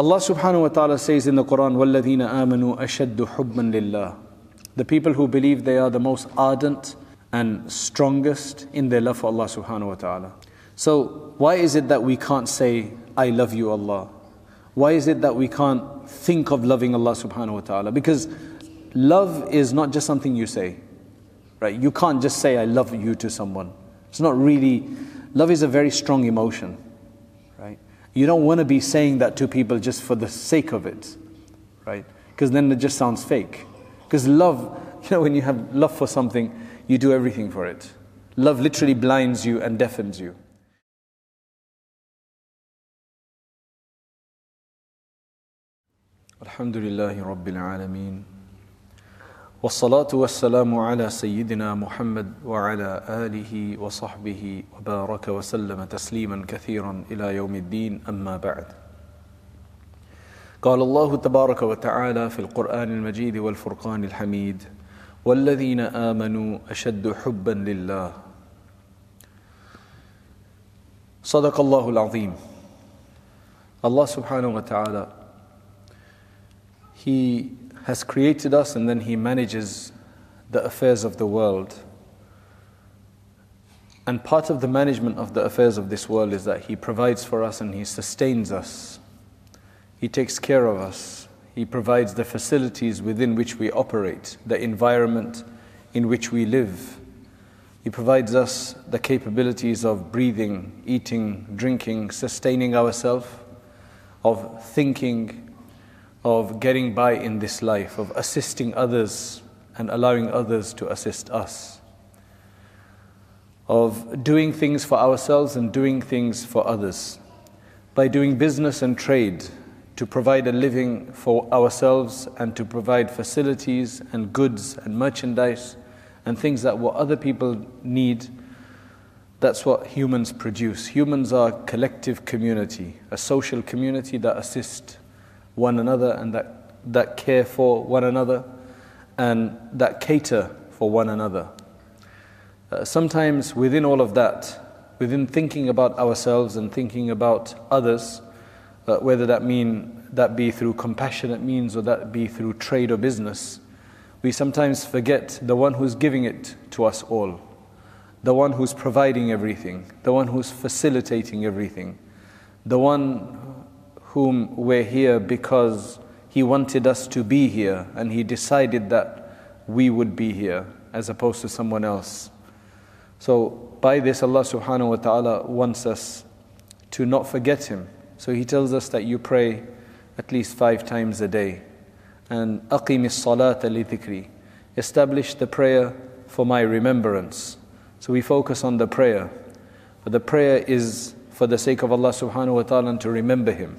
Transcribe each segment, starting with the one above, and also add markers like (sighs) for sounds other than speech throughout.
Allah subhanahu wa ta'ala says in the Quran, وَالَّذِينَ آمَنُوا أَشَدُّ حُبًّا لِلَّهِ The people who believe they are the most ardent and strongest in their love for Allah subhanahu wa ta'ala. So, why is it that we can't say, I love you, Allah? Why is it that we can't think of loving Allah subhanahu wa ta'ala? Because love is not just something you say, right? You can't just say, I love you to someone. It's not really, love is a very strong emotion, right? You don't want to be saying that to people just for the sake of it, right? Because then it just sounds fake. Because love, (laughs) you know, when you have love for something, you do everything for it. Love literally blinds you and deafens you. Alhamdulillahi Rabbil Alameen. والصلاة والسلام على سيدنا محمد وعلى آله وصحبه وبارك وسلم تسليما كثيرا إلى يوم الدين أما بعد. قال الله تبارك وتعالى في القرآن المجيد والفرقان الحميد والذين آمنوا أشد حبا لله. صدق الله العظيم. subhanahu wa ta'ala He has created us and then He manages the affairs of the world. And part of the management of the affairs of this world is that He provides for us and He sustains us. He takes care of us. He provides the facilities within which we operate, the environment in which we live. He provides us the capabilities of breathing, eating, drinking, sustaining ourselves, of thinking, of getting by in this life, of assisting others and allowing others to assist us, of doing things for ourselves and doing things for others, by doing business and trade to provide a living for ourselves and to provide facilities and goods and merchandise and things that what other people need. That's what humans produce. Humans are a collective community, a social community that assist one another and that, that care for one another and that cater for one another. Uh, sometimes within all of that, within thinking about ourselves and thinking about others, uh, whether that mean that be through compassionate means or that be through trade or business, we sometimes forget the one who's giving it to us all, the one who's providing everything, the one who's facilitating everything, the one whom we're here because He wanted us to be here and He decided that we would be here as opposed to someone else. So, by this, Allah subhanahu wa ta'ala wants us to not forget Him. So, He tells us that you pray at least five times a day. And أقيم الصلاة لذكري. Establish the prayer for my remembrance. So we focus on the prayer. But the prayer is for the sake of Allah subhanahu wa ta'ala and to remember Him.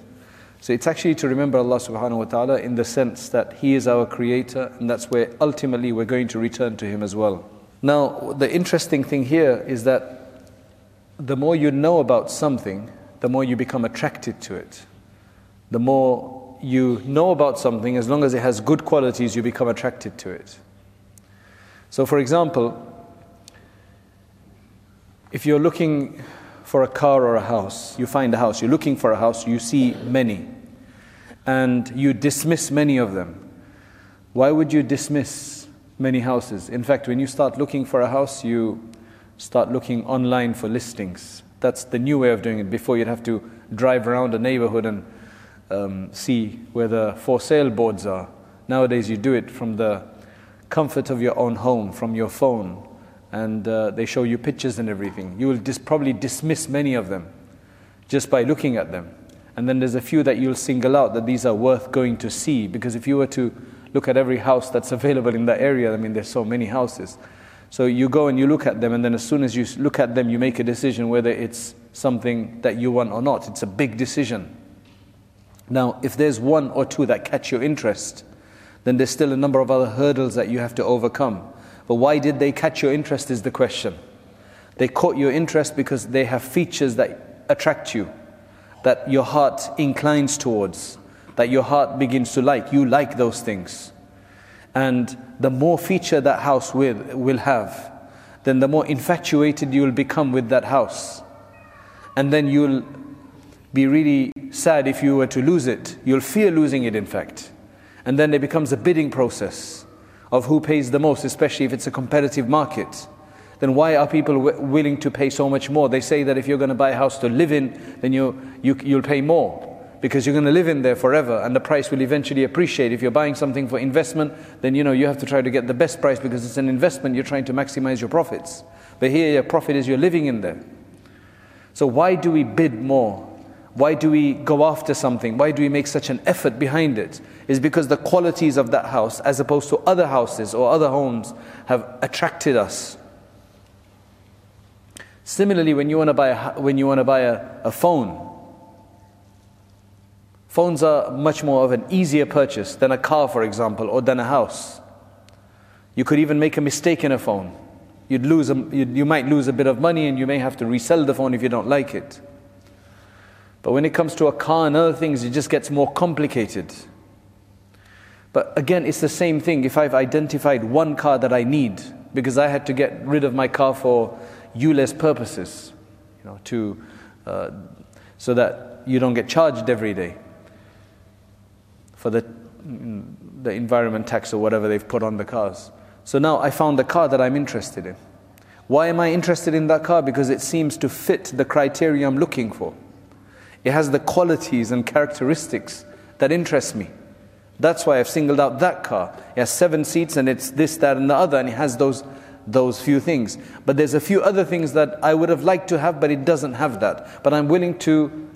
So it's actually to remember Allah subhanahu wa ta'ala in the sense that He is our creator and that's where ultimately we're going to return to Him as well. Now, the interesting thing here is that the more you know about something, the more you become attracted to it. The more you know about something, as long as it has good qualities, you become attracted to it. So, for example, if you're looking for a car or a house. You find a house, you're looking for a house, you see many, and you dismiss many of them. Why would you dismiss many houses? In fact, when you start looking for a house, you start looking online for listings. That's the new way of doing it. Before, you'd have to drive around a neighborhood and um, see where the for sale boards are. Nowadays, you do it from the comfort of your own home, from your phone, and uh, they show you pictures and everything. You will dis- probably dismiss many of them just by looking at them. And then there's a few that you'll single out that these are worth going to see because if you were to look at every house that's (laughs) available in that area, I mean, there's so many houses. So you go and you look at them, and then as soon as you look at them, you make a decision whether it's something that you want or not. It's a big decision. Now, if there's one or two that catch your interest, then there's still a number of other hurdles that you have to overcome. But why did they catch your interest is the question. They caught your interest because they have features that attract you, that your heart inclines towards, that your heart begins to like. You like those things. And the more feature that house will, will have, then the more infatuated you will become with that house. And then you'll be really sad if you were to lose it. You'll fear losing it, in fact. And then it becomes a bidding process of who pays the most, especially if it's a competitive market. Then why are people willing to pay so much more? They say that if you're going to buy a house to live in, then you, you, you'll pay more because you're going to live in there forever and the price will eventually appreciate. If you're buying something for investment, then you know you have to try to get the best price because it's an investment, you're trying to maximize your profits. But here your profit is you're living in there. So why do we bid more? Why do we go after something? Why do we make such an effort behind it? Is because the qualities of that house, as opposed to other houses or other homes, have attracted us. Similarly, when you want to buy a, when you want to buy a, a phone, phones are much more of an easier purchase than a car, for example, or than a house. You could even make a mistake in a phone. You'd lose a, you might lose a bit of money and you may have to resell the phone if you don't like it. But when it comes to a car and other things, it just gets more complicated. But again, it's the same thing. If I've identified one car that I need, because I had to get rid of my car for ULEZ purposes, you know, to, uh, so that you don't get charged every day for the, the environment tax or whatever they've put on the cars. So now I found the car that I'm interested in. Why am I interested in that car? Because it seems to fit the criteria I'm looking for. It has the qualities and characteristics that interest me. That's why I've singled out that car. It has seven seats and it's this, that, and the other, and it has those, those few things. But there's a few other things that I would have liked to have, but it doesn't have that. But I'm willing to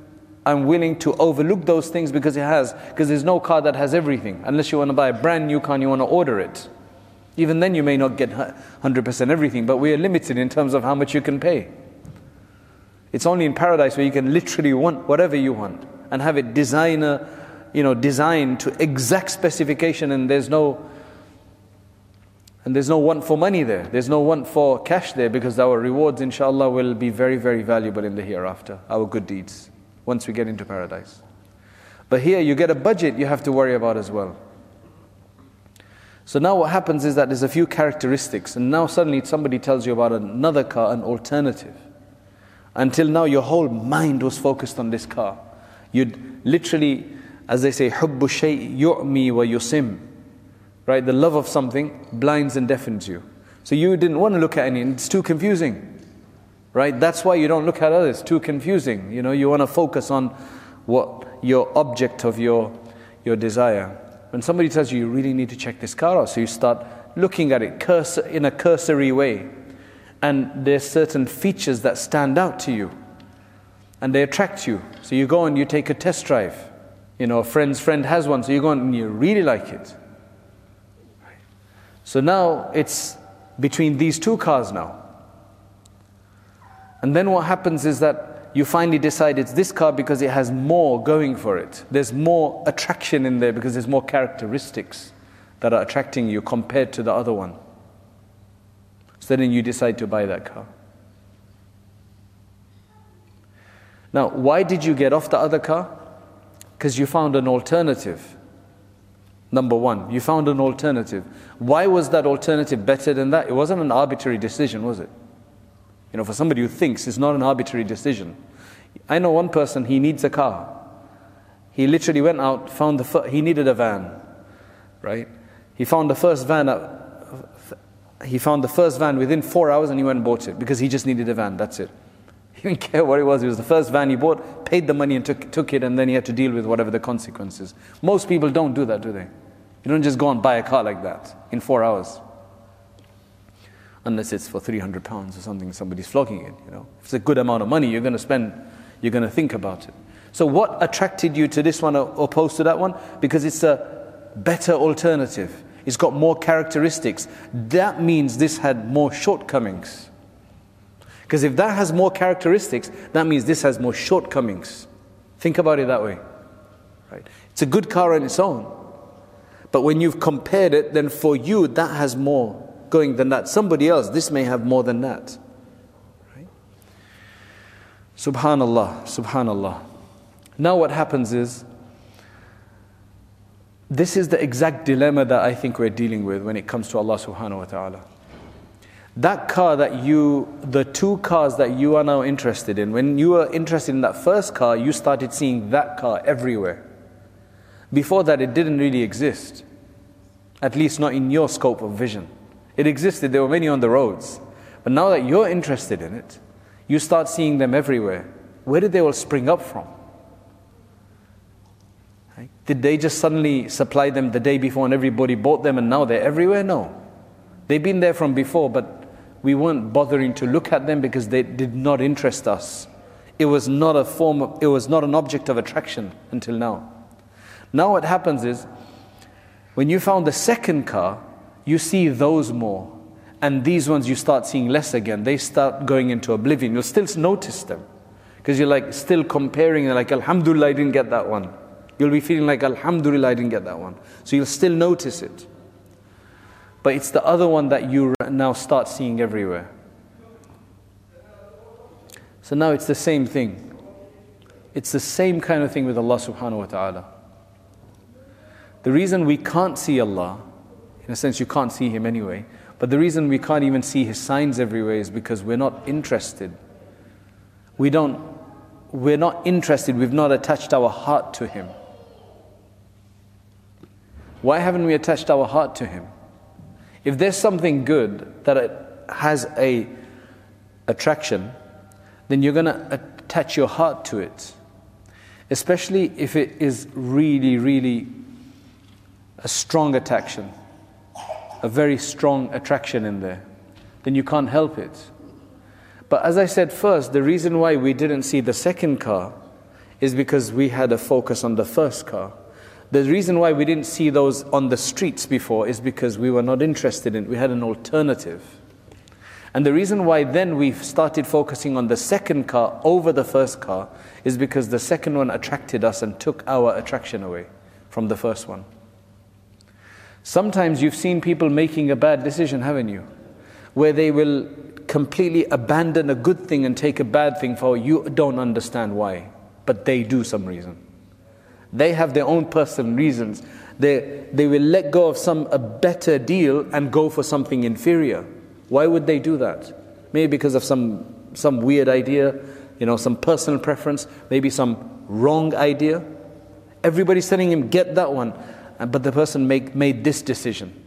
I'm willing to overlook those things because it has, because there's no car that has everything. Unless you want to buy a brand new car and you want to order it. Even then, you may not get 100% everything, but we are limited in terms of how much you can pay. It's only in paradise where you can literally want whatever you want and have it designer, you know, designed to exact specification and there's no and there's no want for money there. There's no want for cash there because our rewards inshallah will be very, very valuable in the hereafter, our good deeds, once we get into paradise. But here you get a budget you have to worry about as well. So now what happens is that there's a few characteristics, and now suddenly somebody tells you about another car, an alternative. Until now, your whole mind was focused on this car. You'd literally, as they say, hubbu shay yu'mi wa yusim. Right? The love of something blinds and deafens you. So you didn't want to look at any, it's too confusing. Right? That's why you don't look at others, too confusing. You know, you want to focus on what your object of your, your desire. When somebody tells you, you really need to check this car out, so you start looking at it curse, in a cursory way and there's certain features that stand out to you and they attract you. So you go and you take a test drive. You know, a friend's friend has one, so you go and you really like it. So now it's between these two cars now. And then what happens is that you finally decide it's this car because it has more going for it. There's more attraction in there because there's more characteristics that are attracting you compared to the other one. Then you decide to buy that car. Now, why did you get off the other car? Because you found an alternative. Number one, you found an alternative. Why was that alternative better than that? It wasn't an arbitrary decision, was it? You know, for somebody who thinks it's not an arbitrary decision. I know one person, he needs a car. He literally went out, found the, he needed a van, right? He found the first van at he found the first van within four hours and he went and bought it because he just needed a van. That's it. (laughs) He didn't care what it was. It was the first van he bought, paid the money and took, took it, and then he had to deal with whatever the consequences. Most people don't do that, do they? You don't just go and buy a car like that in four hours. Unless it's for 300 pounds or something, somebody's flogging it. You know, if it's a good amount of money, you're going to spend, you're going to think about it. So, what attracted you to this one opposed to that one? Because it's a better alternative. It's got more characteristics. That means this had more shortcomings. Because if that has more characteristics, that means this has more shortcomings. Think about it that way. Right? It's a good car on its own. But when you've compared it, then for you, that has more going than that. Somebody else, this may have more than that. Right? Subhanallah, subhanallah. Now what happens is, this is the exact dilemma that I think we're dealing with when it comes to Allah subhanahu wa ta'ala. That car that you, the two cars that you are now interested in, when you were interested in that first car, you started seeing that car everywhere. Before that, it didn't really exist, at least not in your scope of vision. It existed, there were many on the roads. But now that you're interested in it, you start seeing them everywhere. Where did they all spring up from? Right? Did they just suddenly supply them the day before and everybody bought them and now they're everywhere? No. They've been there from before, but we weren't bothering to look at them because they did not interest us. It was not a form of, it was not an object of attraction until now. Now what happens is when you found the second car, you see those more. And these ones you start seeing less again. They start going into oblivion. You'll still notice them. Because you're like still comparing, like, Alhamdulillah, I didn't get that one. You'll be feeling like, Alhamdulillah, I didn't get that one. So you'll still notice it but it's the other one that you now start seeing everywhere. So now it's the same thing. It's the same kind of thing with Allah subhanahu wa ta'ala. The reason we can't see Allah, in a sense, you can't see Him anyway, but the reason we can't even see His signs everywhere is because we're not interested. We don't, we're not interested, we've not attached our heart to Him. Why haven't we attached our heart to Him? If there's something good that it has a attraction, then you're going to attach your heart to it. Especially if it is really, really a strong attraction, a very strong attraction in there, then you can't help it. But as I said first, the reason why we didn't see the second car is because we had a focus on the first car. The reason why we didn't see those on the streets before is because we were not interested in it. We had an alternative. And the reason why then we started focusing on the second car over the first car is because the second one attracted us and took our attraction away from the first one. Sometimes you've seen people making a bad decision, haven't you? Where they will completely abandon a good thing and take a bad thing for you don't understand why, but they do some reason. They have their own personal reasons. They, they will let go of some a better deal and go for something inferior. Why would they do that? Maybe because of some, some weird idea, you know, some personal preference, maybe some wrong idea. Everybody's telling him, get that one. Uh, but the person make, made this decision.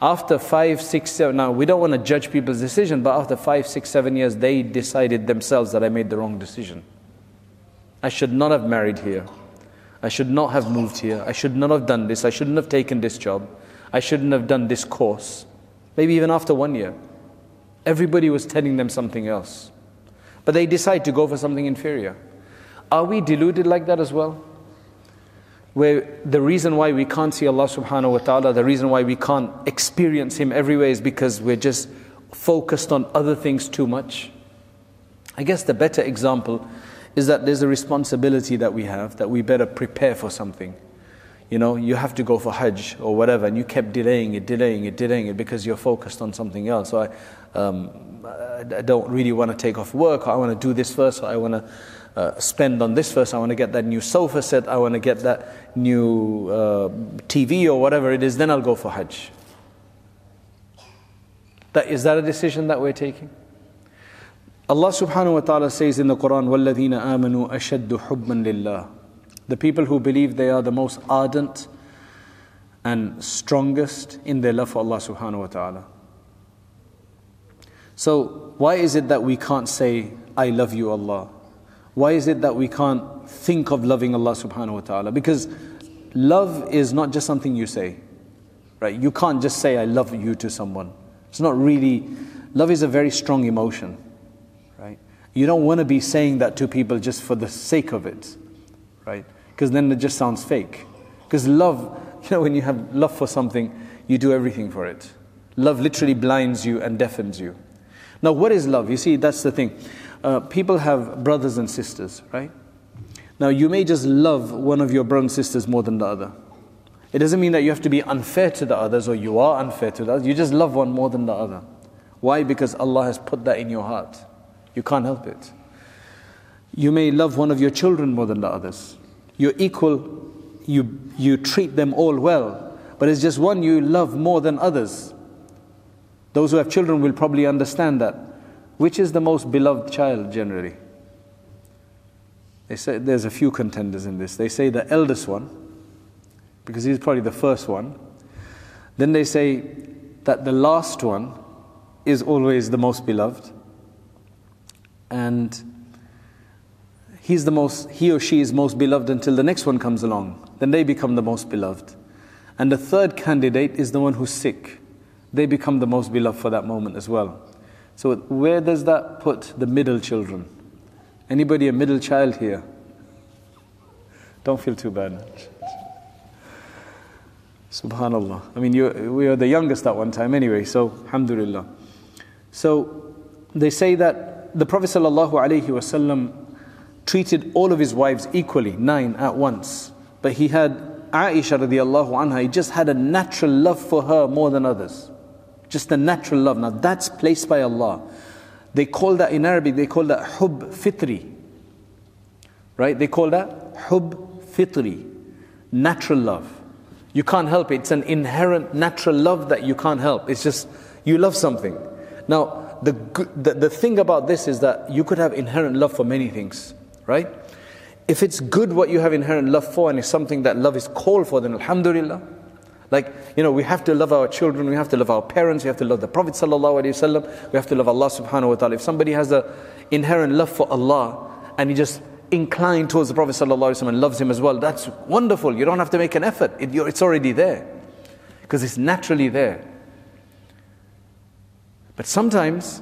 After five, six, seven, now we don't want to judge people's decision, but after five, six, seven years, they decided themselves that I made the wrong decision. I should not have married here. I should not have moved here. I should not have done this. I shouldn't have taken this job. I shouldn't have done this course. Maybe even after one year. Everybody was telling them something else. But they decide to go for something inferior. Are we deluded like that as well? Where the reason why we can't see Allah subhanahu wa ta'ala, the reason why we can't experience Him everywhere is because we're just focused on other things too much. I guess the better example is that there's a responsibility that we have that we better prepare for something. You know, you have to go for Hajj or whatever, and you kept delaying it, delaying it, delaying it because you're focused on something else. So I, um, I don't really want to take off work. I want to do this first. I want to uh, spend on this first. I want to get that new sofa set. I want to get that new uh, TV or whatever it is. Then I'll go for Hajj. That, is that a decision that we're taking? Allah subhanahu wa ta'ala says in the Quran, وَالَّذِينَ آمَنُوا أَشَدُّ حُبًّا لِلَّهِ The people who believe they are the most ardent and strongest in their love for Allah subhanahu wa ta'ala. So, why is it that we can't say, I love you, Allah? Why is it that we can't think of loving Allah subhanahu wa ta'ala? Because love is not just something you say, right? You can't just say, I love you to someone. It's not really, love is a very strong emotion. You don't want to be saying that to people just for the sake of it, right? Because then it just sounds fake. Because love, (laughs) you know, when you have love for something, you do everything for it. Love literally blinds you and deafens you. Now, what is love? You see, that's the thing. Uh, people have brothers and sisters, right? Now, you may just love one of your brothers and sisters more than the other. It doesn't mean that you have to be unfair to the others or you are unfair to the others. You just love one more than the other. Why? Because Allah has put that in your heart. You can't help it. You may love one of your children more than the others. You're equal, you, you treat them all well, but it's just one you love more than others. Those who have children will probably understand that. Which is the most beloved child generally? They say there's a few contenders in this. They say the eldest one, because he's probably the first one. Then they say that the last one is always the most beloved. And he's the most he or she is most beloved until the next one comes along. Then they become the most beloved. And the third candidate is the one who's sick. They become the most beloved for that moment as well. So where does that put the middle children? Anybody a middle child here? Don't feel too bad. Subhanallah. I mean, we are the youngest at one time anyway, so alhamdulillah. So they say that the Prophet ﷺ treated all of his wives equally, nine at once. But he had Aisha radiallahu anha, he just had a natural love for her more than others. Just a natural love. Now that's placed by Allah. They call that in Arabic, they call that hub fitri. Right? They call that hub fitri. Natural love. You can't help it. It's an inherent natural love that you can't help. It's just, you love something. Now, the, the, the thing about this is that you could have inherent love for many things, right? If it's good what you have inherent love for and it's something that love is called for, then alhamdulillah. Like, you know, we have to love our children, we have to love our parents, we have to love the Prophet sallallahu alaihi wasallam, we have to love Allah subhanahu wa ta'ala. If somebody has an inherent love for Allah and he just inclined towards the Prophet ﷺ and loves him as well, that's wonderful. You don't have to make an effort, it, it's already there because it's naturally there. But sometimes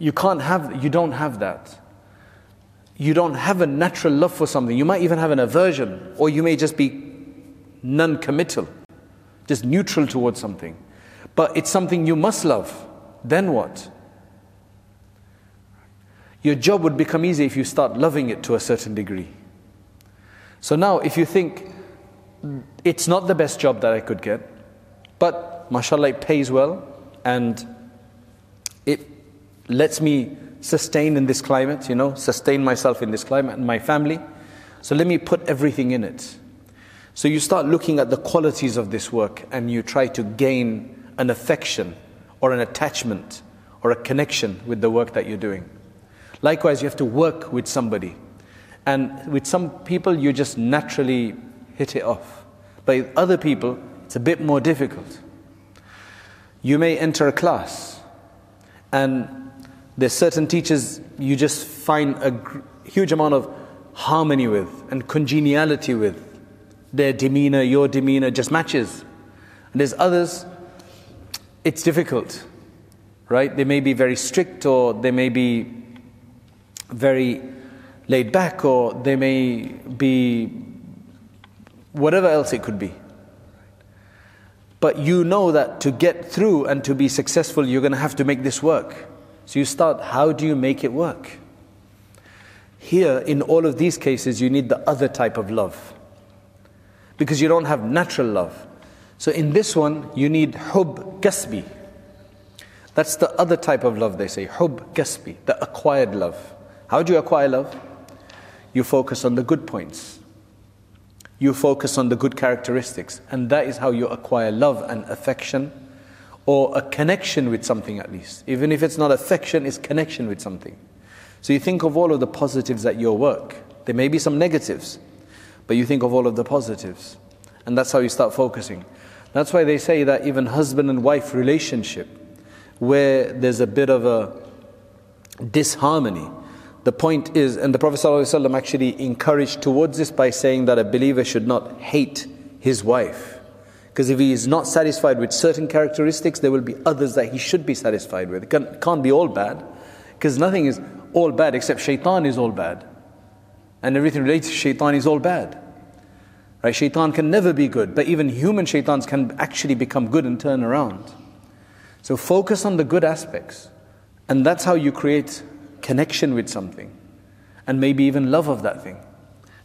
you can't have, you don't have that. You don't have a natural love for something. You might even have an aversion, or you may just be non committal, just neutral towards something. But it's something you must love. Then what? your job would become easy if you start loving it to a certain degree. So now, if you think mm, it's not the best job that I could get, but mashallah, it pays well and lets me sustain in this climate, you know, sustain myself in this climate and my family. So let me put everything in it. So you start looking at the qualities of this work and you try to gain an affection or an attachment or a connection with the work that you're doing. Likewise, you have to work with somebody. And with some people, you just naturally hit it off. But with other people, it's a bit more difficult. You may enter a class, and there's certain teachers you just find a huge amount of harmony with and congeniality with. Their demeanor, your demeanor just matches. And there's others, it's difficult, right? They may be very strict or they may be very laid back, or they may be whatever else it could be. But you know that to get through and to be successful, you're going to have to make this work. So you start, how do you make it work? Here, in all of these cases, you need the other type of love. Because you don't have natural love. So in this one, you need hub kasbi. That's the other type of love they say, hub kasbi, the acquired love. How do you acquire love? You focus on the good points. You focus on the good characteristics. And that is how you acquire love and affection or a connection with something at least. Even if it's not affection, it's connection with something. So you think of all of the positives at your work. There may be some negatives, but you think of all of the positives. And that's how you start focusing. That's why they say that even husband and wife relationship, where there's a bit of a disharmony, the point is, and the Prophet ﷺ actually encouraged towards this by saying that a believer should not hate his wife. Because if he is not satisfied with certain characteristics, there will be others that he should be satisfied with. It can't, can't be all bad, because nothing is all bad except shaitan is all bad. And everything related to shaitan is all bad. Right? Shaitan can never be good, but even human shaitans can actually become good and turn around. So focus on the good aspects. And that's how you create connection with something, and maybe even love of that thing.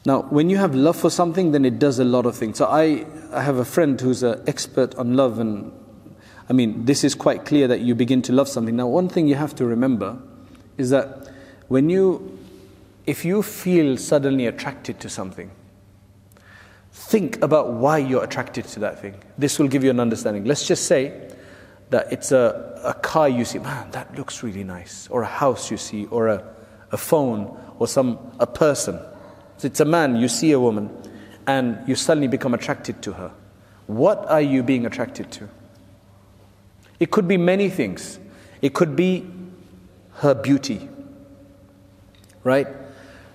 Now, when you have love for something, then it does a lot of things. So I, I have a friend who's an expert on love, and I mean, this is quite clear that you begin to love something. Now, one thing you have to remember is that when you, if you feel suddenly attracted to something, think about why you're attracted to that thing. This will give you an understanding. Let's just say that it's a, a car you see, man, that looks really nice, or a house you see, or a, a phone, or some a person. So it's a man, you see a woman, and you suddenly become attracted to her. What are you being attracted to? It could be many things. It could be her beauty, right?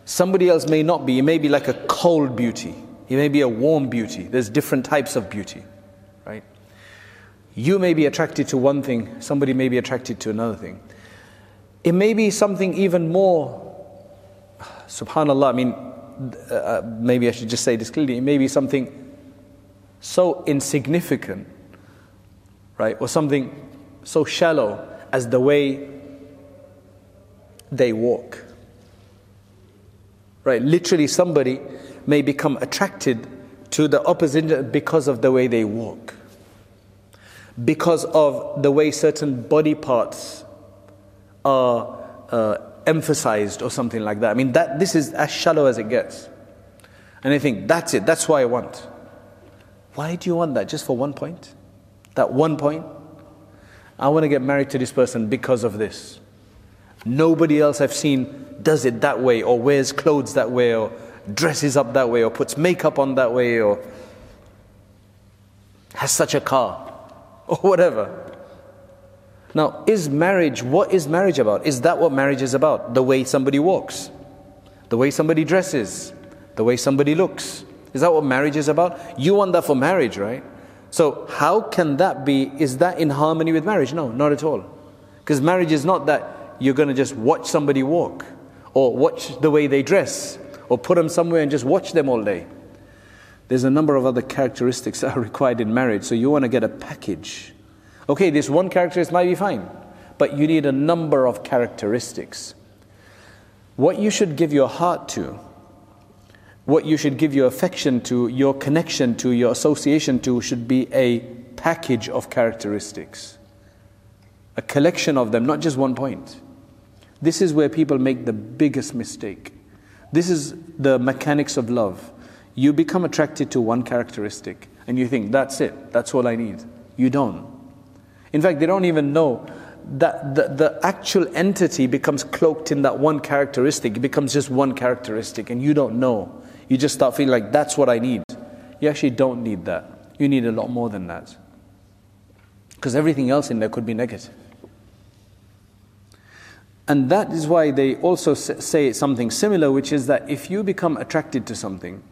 Somebody else may not be. It may be like a cold beauty. It may be a warm beauty. There's different types of beauty, right? You may be attracted to one thing, somebody may be attracted to another thing. It may be something even more, (sighs) subhanAllah, I mean, uh, maybe I should just say this clearly, it may be something so insignificant, right, or something so shallow as the way they walk. Right? Literally, somebody may become attracted to the opposite because of the way they walk, because of the way certain body parts are uh, emphasized or something like that. I mean, that, this is as shallow as it gets. And I think, that's it, that's what I want. Why do you want that? Just for one point? That one point? I want to get married to this person because of this. Nobody else I've seen does it that way, or wears clothes that way, or dresses up that way, or puts makeup on that way, or has such a car, or (laughs) whatever. Now, is marriage, what is marriage about? Is that what marriage is about? The way somebody walks, the way somebody dresses, the way somebody looks. Is that what marriage is about? You want that for marriage, right? So, how can that be? Is that in harmony with marriage? No, not at all. Because marriage is not that you're going to just watch somebody walk or watch the way they dress or put them somewhere and just watch them all day. There's a number of other characteristics (laughs) that are required in marriage, so you want to get a package. Okay, this one characteristic might be fine, but you need a number of characteristics. What you should give your heart to what you should give your affection to, your connection to, your association to should be a package of characteristics, a collection of them, not just one point. This is where people make the biggest mistake. This is the mechanics of love. You become attracted to one characteristic and you think, that's it, that's all I need. You don't. In fact, they don't even know that the, the actual entity becomes cloaked in that one characteristic. It becomes just one characteristic and you don't know you just start feeling like that's what I need. You actually don't need that. You need a lot more than that. Because everything else in there could be negative. And that is why they also say something similar, which is that if you become attracted to something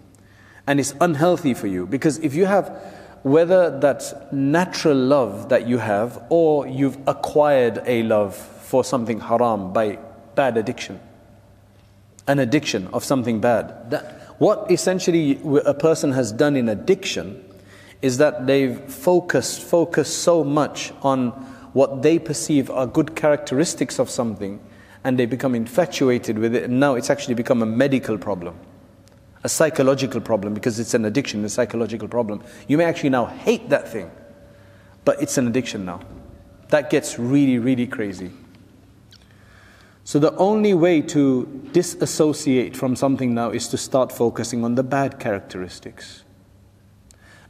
and it's unhealthy for you, because if you have, whether that's natural love that you have or you've acquired a love for something haram by bad addiction, an addiction of something bad, that, what essentially a person has done in addiction is that they've focused, focused so much on what they perceive are good characteristics of something and they become infatuated with it and now it's actually become a medical problem a psychological problem because it's an addiction a psychological problem you may actually now hate that thing but it's an addiction now that gets really really crazy so the only way to disassociate from something now is to start focusing on the bad characteristics.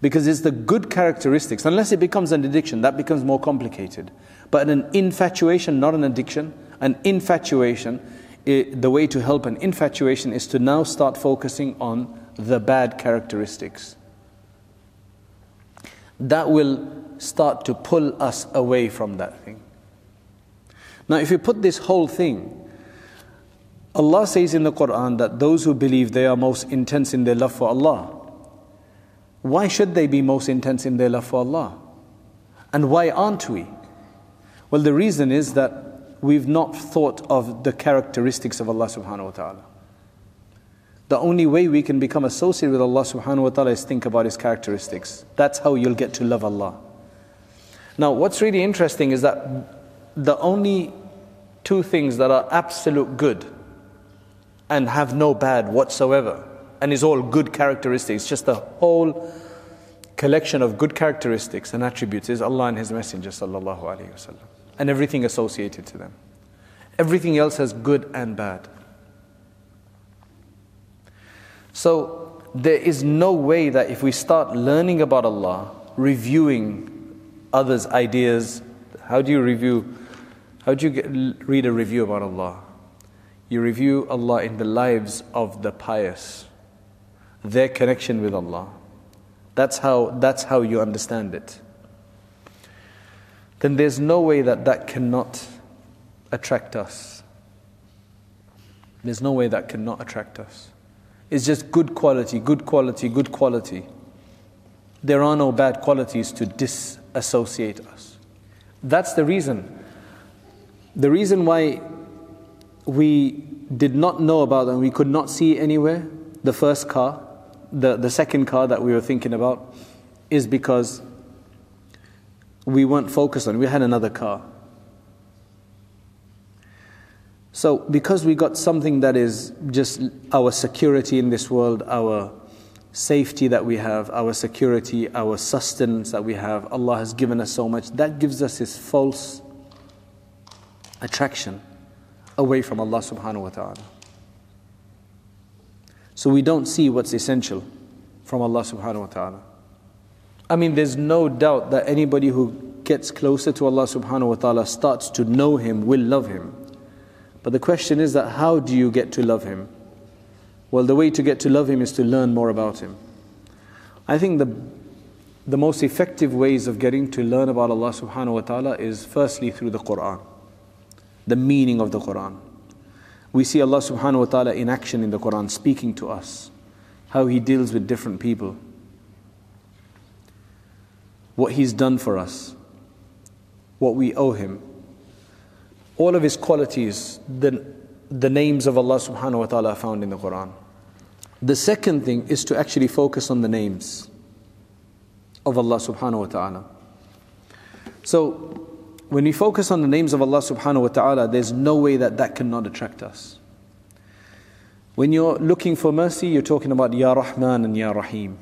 Because it's the good characteristics, unless it becomes an addiction, that becomes more complicated. But an infatuation, not an addiction, an infatuation, it, the way to help an infatuation is to now start focusing on the bad characteristics. That will start to pull us away from that thing. Now, if you put this whole thing, Allah says in the Quran that those who believe they are most intense in their love for Allah. Why should they be most intense in their love for Allah? And why aren't we? Well, the reason is that we've not thought of the characteristics of Allah subhanahu wa ta'ala. The only way we can become associated with Allah subhanahu wa ta'ala is think about His characteristics. That's how you'll get to love Allah. Now, what's really interesting is that the only two things that are absolute good and have no bad whatsoever and is all good characteristics, just a whole collection of good characteristics and attributes is Allah and His Messenger sallallahu alaihi wasallam and everything associated to them. Everything else has good and bad. So there is no way that if we start learning about Allah, reviewing others' ideas, How do you review? How do you get, read a review about Allah? You review Allah in the lives of the pious, their connection with Allah. That's how, that's how you understand it. Then there's no way that that cannot attract us. There's no way that cannot attract us. It's just good quality, good quality, good quality. There are no bad qualities to disassociate us. That's the reason. The reason why we did not know about and we could not see anywhere the first car, the, the second car that we were thinking about, is because we weren't focused on. We had another car. So, because we got something that is just our security in this world, our safety that we have, our security, our sustenance that we have, Allah has given us so much, that gives us this false attraction away from Allah subhanahu wa ta'ala. So we don't see what's essential from Allah subhanahu wa ta'ala. I mean, there's no doubt that anybody who gets closer to Allah subhanahu wa ta'ala starts to know Him will love Him. But the question is that how do you get to love Him? Well, the way to get to love Him is to learn more about Him. I think the, the most effective ways of getting to learn about Allah subhanahu wa ta'ala is firstly through the Quran, the meaning of the Quran. We see Allah subhanahu wa ta'ala in action in the Quran, speaking to us, how He deals with different people, what He's done for us, what we owe Him all of his qualities, the, the names of Allah subhanahu wa ta'ala found in the Quran. The second thing is to actually focus on the names of Allah subhanahu wa ta'ala. So, when we focus on the names of Allah subhanahu wa ta'ala, there's no way that that cannot attract us. When you're looking for mercy, you're talking about Ya Rahman and Ya Rahim.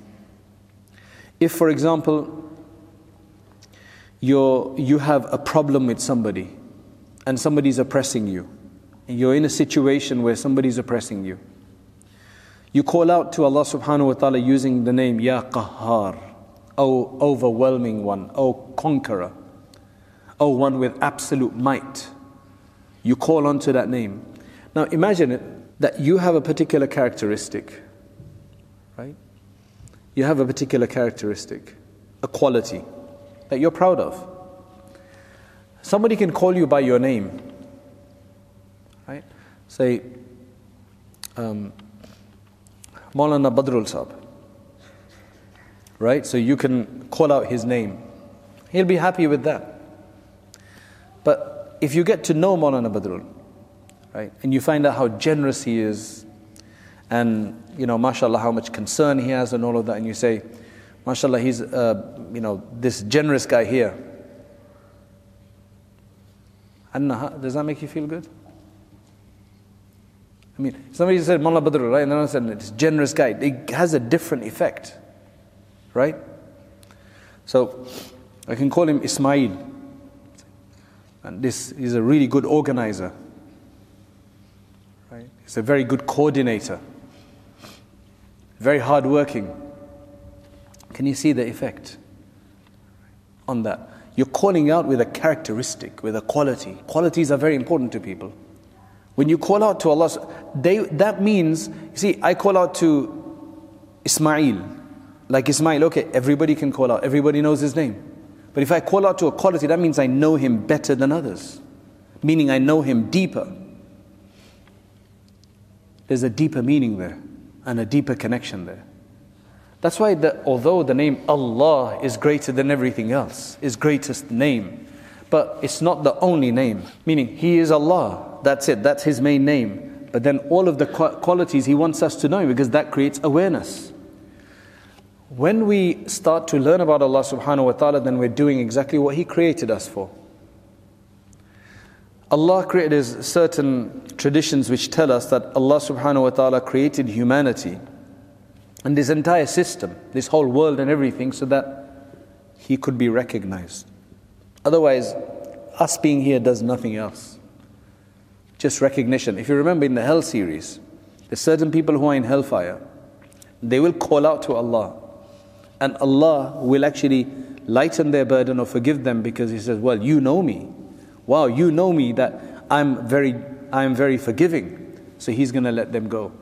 If, for example, you're, you have a problem with somebody, and somebody's oppressing you, you're in a situation where somebody's oppressing you, you call out to Allah subhanahu wa ta'ala using the name Ya Qahhar, O overwhelming one, O conqueror, O one with absolute might. You call onto that name. Now imagine it that you have a particular characteristic, right? You have a particular characteristic, a quality that you're proud of. Somebody can call you by your name, right? Say, um, Maulana Badrul Sahib, right? So you can call out his name. He'll be happy with that. But if you get to know Maulana Badrul, right, and you find out how generous he is, and you know, mashallah, how much concern he has, and all of that, and you say, mashallah, he's, uh, you know, this generous guy here does that make you feel good? I mean, somebody said Mullah right? And then I said, this generous guy. It has a different effect, right? So, I can call him Ismail. And this is a really good organizer. Right? He's a very good coordinator. Very hardworking. Can you see the effect on that? You're calling out with a characteristic, with a quality. Qualities are very important to people. When you call out to Allah, they, that means, you see, I call out to Ismail. Like Ismail, okay, everybody can call out, everybody knows his name. But if I call out to a quality, that means I know him better than others, meaning I know him deeper. There's a deeper meaning there and a deeper connection there. That's why, the, although the name Allah is greater than everything else, is greatest name, but it's not the only name. Meaning, He is Allah. That's it. That's His main name. But then all of the qualities He wants us to know because that creates awareness. When we start to learn about Allah subhanahu wa ta'ala, then we're doing exactly what He created us for. Allah created certain traditions which tell us that Allah subhanahu wa ta'ala created humanity and this entire system, this whole world and everything, so that he could be recognized. Otherwise, us being here does nothing else. Just recognition. If you remember in the Hell series, there's certain people who are in hellfire. They will call out to Allah, and Allah will actually lighten their burden or forgive them because he says, Well, you know me. Wow, you know me that I'm very, I'm very forgiving. So he's going to let them go.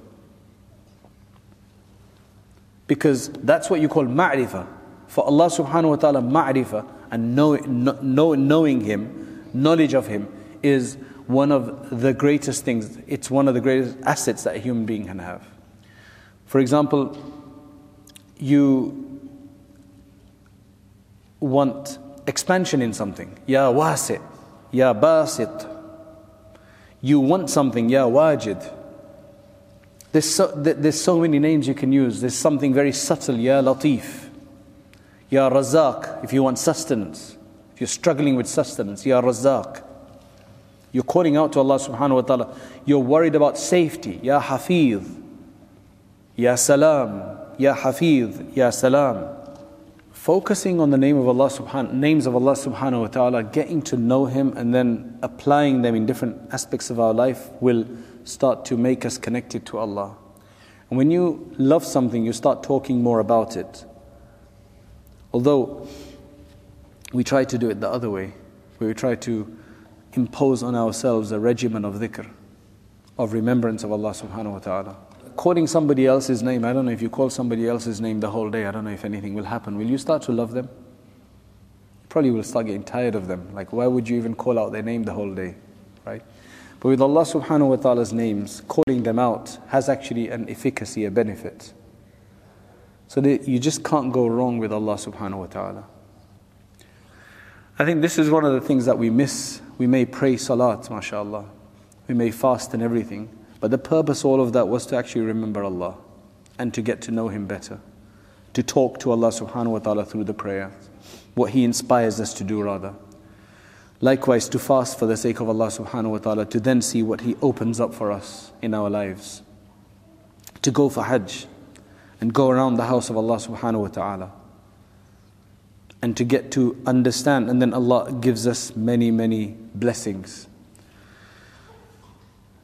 Because that's what you call ma'rifah. For Allah subhanahu wa ta'ala, ma'rifah and know, know, knowing Him, knowledge of Him, is one of the greatest things. It's one of the greatest assets that a human being can have. For example, you want expansion in something. Ya wasi', Ya basit. You want something, Ya wajid. There's so, there's so many names you can use. There's something very subtle, Ya latif. Ya razak, if you want sustenance. If you're struggling with sustenance, Ya razak. You're calling out to Allah subhanahu wa ta'ala. You're worried about safety, Ya hafiz. Ya salam, Ya hafiz, Ya salam. Focusing on the name of Allah subhanahu, names of Allah subhanahu wa ta'ala, getting to know Him and then applying them in different aspects of our life will start to make us connected to Allah. And when you love something, you start talking more about it. Although we try to do it the other way, where we try to impose on ourselves a regimen of dhikr, of remembrance of Allah subhanahu wa ta'ala calling somebody else's name, I don't know if you call somebody else's name the whole day, I don't know if anything will happen. Will you start to love them? Probably will start getting tired of them. Like, why would you even call out their name the whole day? Right? But with Allah subhanahu wa ta'ala's names, calling them out has actually an efficacy, a benefit. So that you just can't go wrong with Allah subhanahu wa ta'ala. I think this is one of the things that we miss. We may pray salat, mashallah. We may fast and everything. But the purpose all of that was to actually remember Allah and to get to know Him better, to talk to Allah subhanahu wa ta'ala through the prayer, what He inspires us to do rather. Likewise, to fast for the sake of Allah subhanahu wa ta'ala, to then see what He opens up for us in our lives. To go for Hajj and go around the house of Allah subhanahu wa ta'ala. And to get to understand, and then Allah gives us many, many blessings.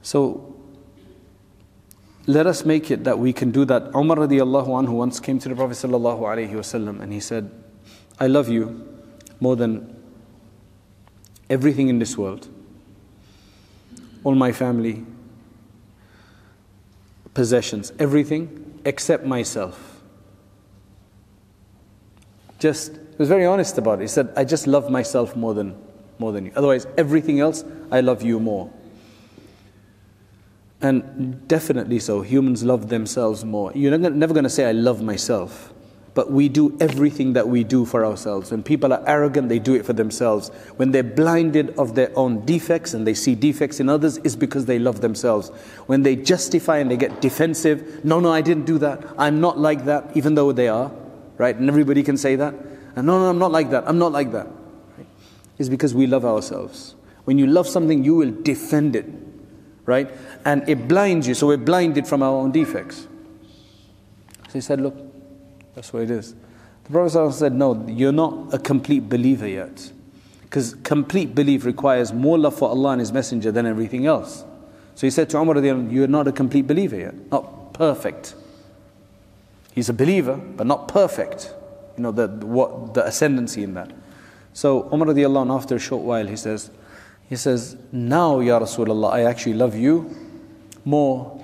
So, let us make it that we can do that. Umar radiallahu anhu once came to the Prophet sallallahu alaihi wasallam and he said, I love you more than everything in this world. All my family, possessions, everything except myself. Just, he was very honest about it. He said, I just love myself more than, more than you. Otherwise, everything else, I love you more. And definitely so, humans love themselves more. You're never going to say, I love myself. But we do everything that we do for ourselves. When people are arrogant, they do it for themselves. When they're blinded of their own defects and they see defects in others, it's because they love themselves. When they justify and they get defensive, no, no, I didn't do that. I'm not like that, even though they are, right? And everybody can say that. And no, no, I'm not like that. I'm not like that. Right? It's because we love ourselves. When you love something, you will defend it right? And it blinds you, so we're blinded from our own defects. So he said, Look, that's what it is. The Prophet said, No, you're not a complete believer yet. Because complete belief requires more love for Allah and His Messenger than everything else. So he said to Umar, You're not a complete believer yet, not perfect. He's a believer, but not perfect. You know, the, what, the ascendancy in that. So Umar, after a short while, he says, he says, Now, Ya Rasulullah, I actually love you more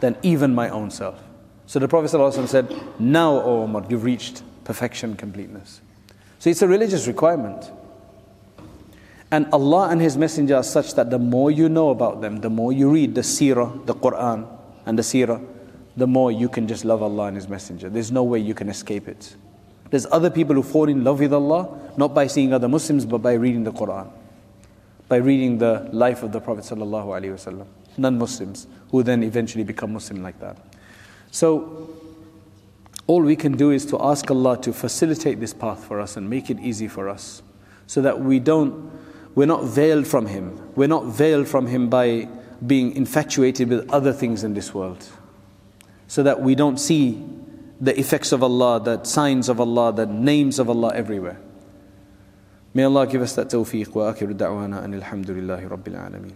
than even my own self. So the Prophet ﷺ said, Now, O Umar, you've reached perfection, completeness. So it's a religious requirement. And Allah and His Messenger are such that the more you know about them, the more you read the seerah, the Quran, and the seerah, the more you can just love Allah and His Messenger. There's no way you can escape it. There's other people who fall in love with Allah, not by seeing other Muslims, but by reading the Quran by reading the life of the Prophet ﷺ, non-Muslims, who then eventually become Muslim like that. So all we can do is to ask Allah to facilitate this path for us and make it easy for us so that we don't we're not veiled from him we're not veiled from him by being infatuated with other things in this world so that we don't see the effects of Allah the signs of Allah the names of Allah everywhere May Allah give us that tawfiq wa akhiru da'wana and alhamdulillahi rabbil alameen.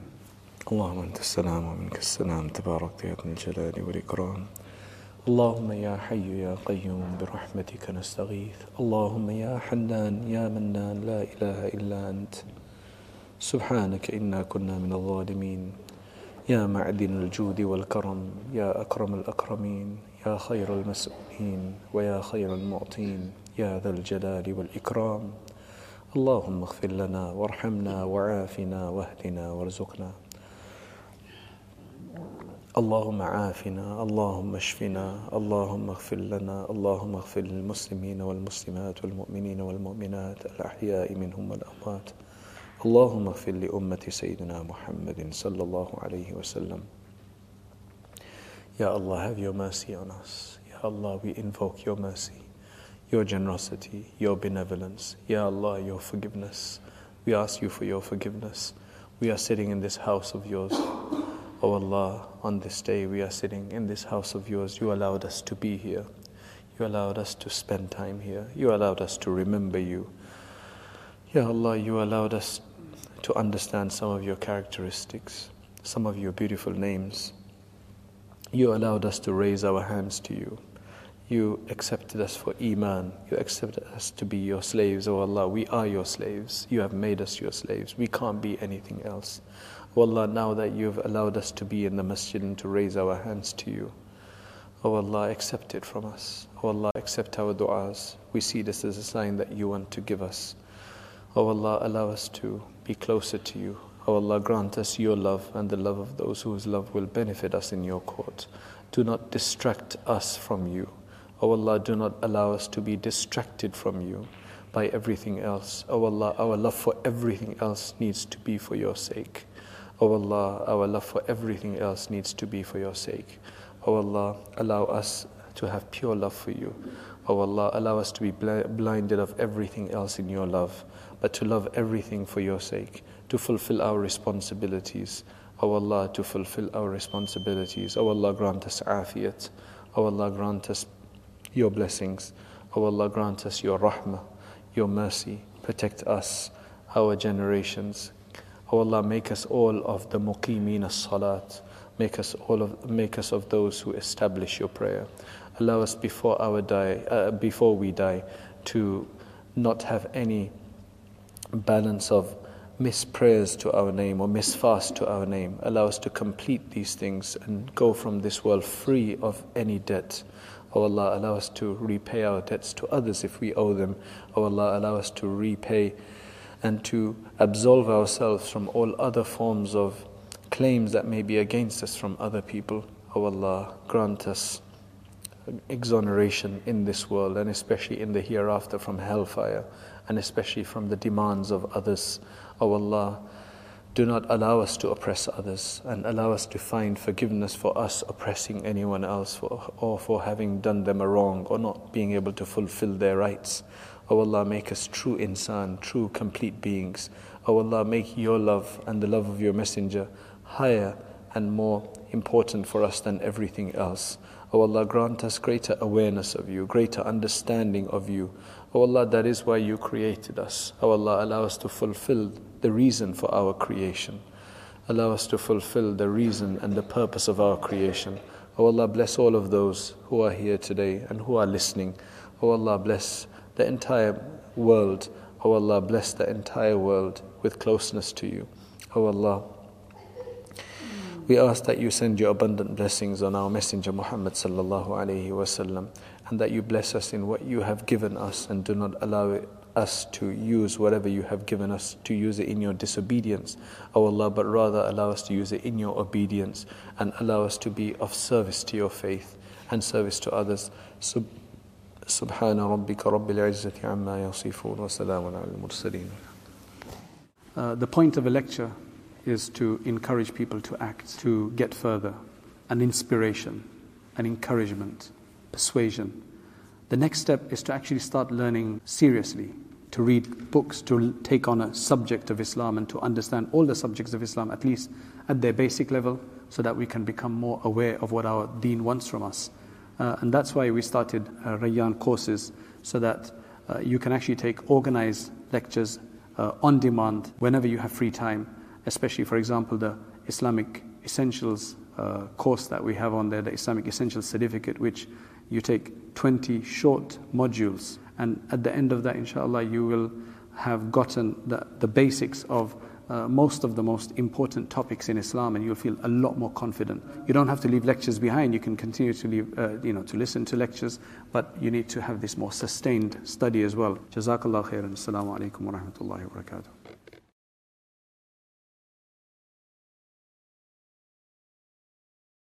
اللهم أنت السلام ومنك السلام تبارك يا ذا الجلال والإكرام اللهم يا حي يا قيوم برحمتك نستغيث. اللهم يا حنان يا منان لا إله إلا أنت. سبحانك إنا كنا من الظالمين. يا معدن الجود والكرم يا أكرم الأكرمين يا خير المسؤولين ويا خير المعطين يا ذا الجلال والإكرام. اللهم اغفر لنا وارحمنا وعافنا واهدنا وارزقنا. اللهم عافنا اللهم اشفنا اللهم اغفر لنا اللهم اغفر للمسلمين والمسلمات والمؤمنين والمؤمنات الأحياء منهم والأموات اللهم اغفر لأمة سيدنا محمد صلى الله عليه وسلم Ya Allah, have your mercy on us. Ya Allah, we invoke your mercy, your generosity, your benevolence. Ya Allah, your forgiveness. We ask you for your forgiveness. We are sitting in this house of yours. Oh Allah, on this day we are sitting in this house of yours. You allowed us to be here. You allowed us to spend time here. You allowed us to remember you. Ya Allah, you allowed us to understand some of your characteristics, some of your beautiful names. You allowed us to raise our hands to you. You accepted us for Iman. You accepted us to be your slaves, O oh Allah. We are your slaves. You have made us your slaves. We can't be anything else. O oh Allah, now that you have allowed us to be in the masjid and to raise our hands to you, O oh Allah, accept it from us. O Allah, accept our du'as. We see this as a sign that you want to give us. O Allah, allow us to be closer to you. O Allah, grant us your love and the love of those whose love will benefit us in your court. Do not distract us from you. O Allah, do not allow us to be distracted from you by everything else. O Allah, our love for everything else needs to be for your sake. O Allah, our love for everything else needs to be for your sake. O Allah, allow us to have pure love for you. O Allah, allow us to be bl- blinded of everything else in your love but to love everything for your sake, to fulfill our responsibilities. O oh Allah, to fulfill our responsibilities. O oh Allah, grant us afiyat. O oh Allah, grant us your blessings. O Allah, grant us your rahmah, your mercy. Protect us, our generations. O Allah, make us all of the muqimeen as-salat. Make us all of make us of those who establish your prayer. Allow us before our die, uh, before we die, to not have any balance of miss prayers to our name or miss fast to our name. Allow us to complete these things and go from this world free of any debt. O oh Allah, allow us to repay our debts to others if we owe them. O oh Allah, allow us to repay and to absolve ourselves from all other forms of claims that may be against us from other people. O oh Allah, grant us exoneration in this world and especially in the hereafter from hellfire and especially from the demands of others. O oh Allah, do not allow us to oppress others and allow us to find forgiveness for us oppressing anyone else for, or for having done them a wrong or not being able to fulfill their rights. O oh Allah, make us true insan, true complete beings. O oh Allah, make your love and the love of your messenger higher and more important for us than everything else. O oh Allah, grant us greater awareness of you, greater understanding of you. O Allah, that is why you created us. O Allah, allow us to fulfill the reason for our creation. Allow us to fulfill the reason and the purpose of our creation. O Allah, bless all of those who are here today and who are listening. O Allah, bless the entire world. O Allah, bless the entire world with closeness to you. O Allah, we ask that you send your abundant blessings on our Messenger Muhammad sallallahu alaihi wasallam, and that you bless us in what you have given us, and do not allow it, us to use whatever you have given us to use it in your disobedience, O Allah, but rather allow us to use it in your obedience, and allow us to be of service to your faith and service to others. Sub- سبحان ربك رب العزة عما يصفون وسلام على المرسلين. Uh, the point of a lecture is to encourage people to act, to get further, an inspiration, an encouragement, persuasion. The next step is to actually start learning seriously, to read books, to take on a subject of Islam and to understand all the subjects of Islam, at least at their basic level, so that we can become more aware of what our deen wants from us. Uh, and that's why we started uh, Rayyan courses, so that uh, you can actually take organized lectures on demand whenever you have free time especially, for example, the Islamic Essentials uh, course that we have on there, the Islamic Essentials Certificate, which you take 20 short modules. And at the end of that, inshallah, you will have gotten the, the basics of uh, most of the most important topics in Islam, and you'll feel a lot more confident. You don't have to leave lectures behind. You can continue to leave, uh, you know, to listen to lectures, but you need to have this more sustained study as well. Jazakallah khairan. Assalamu alaikum wa.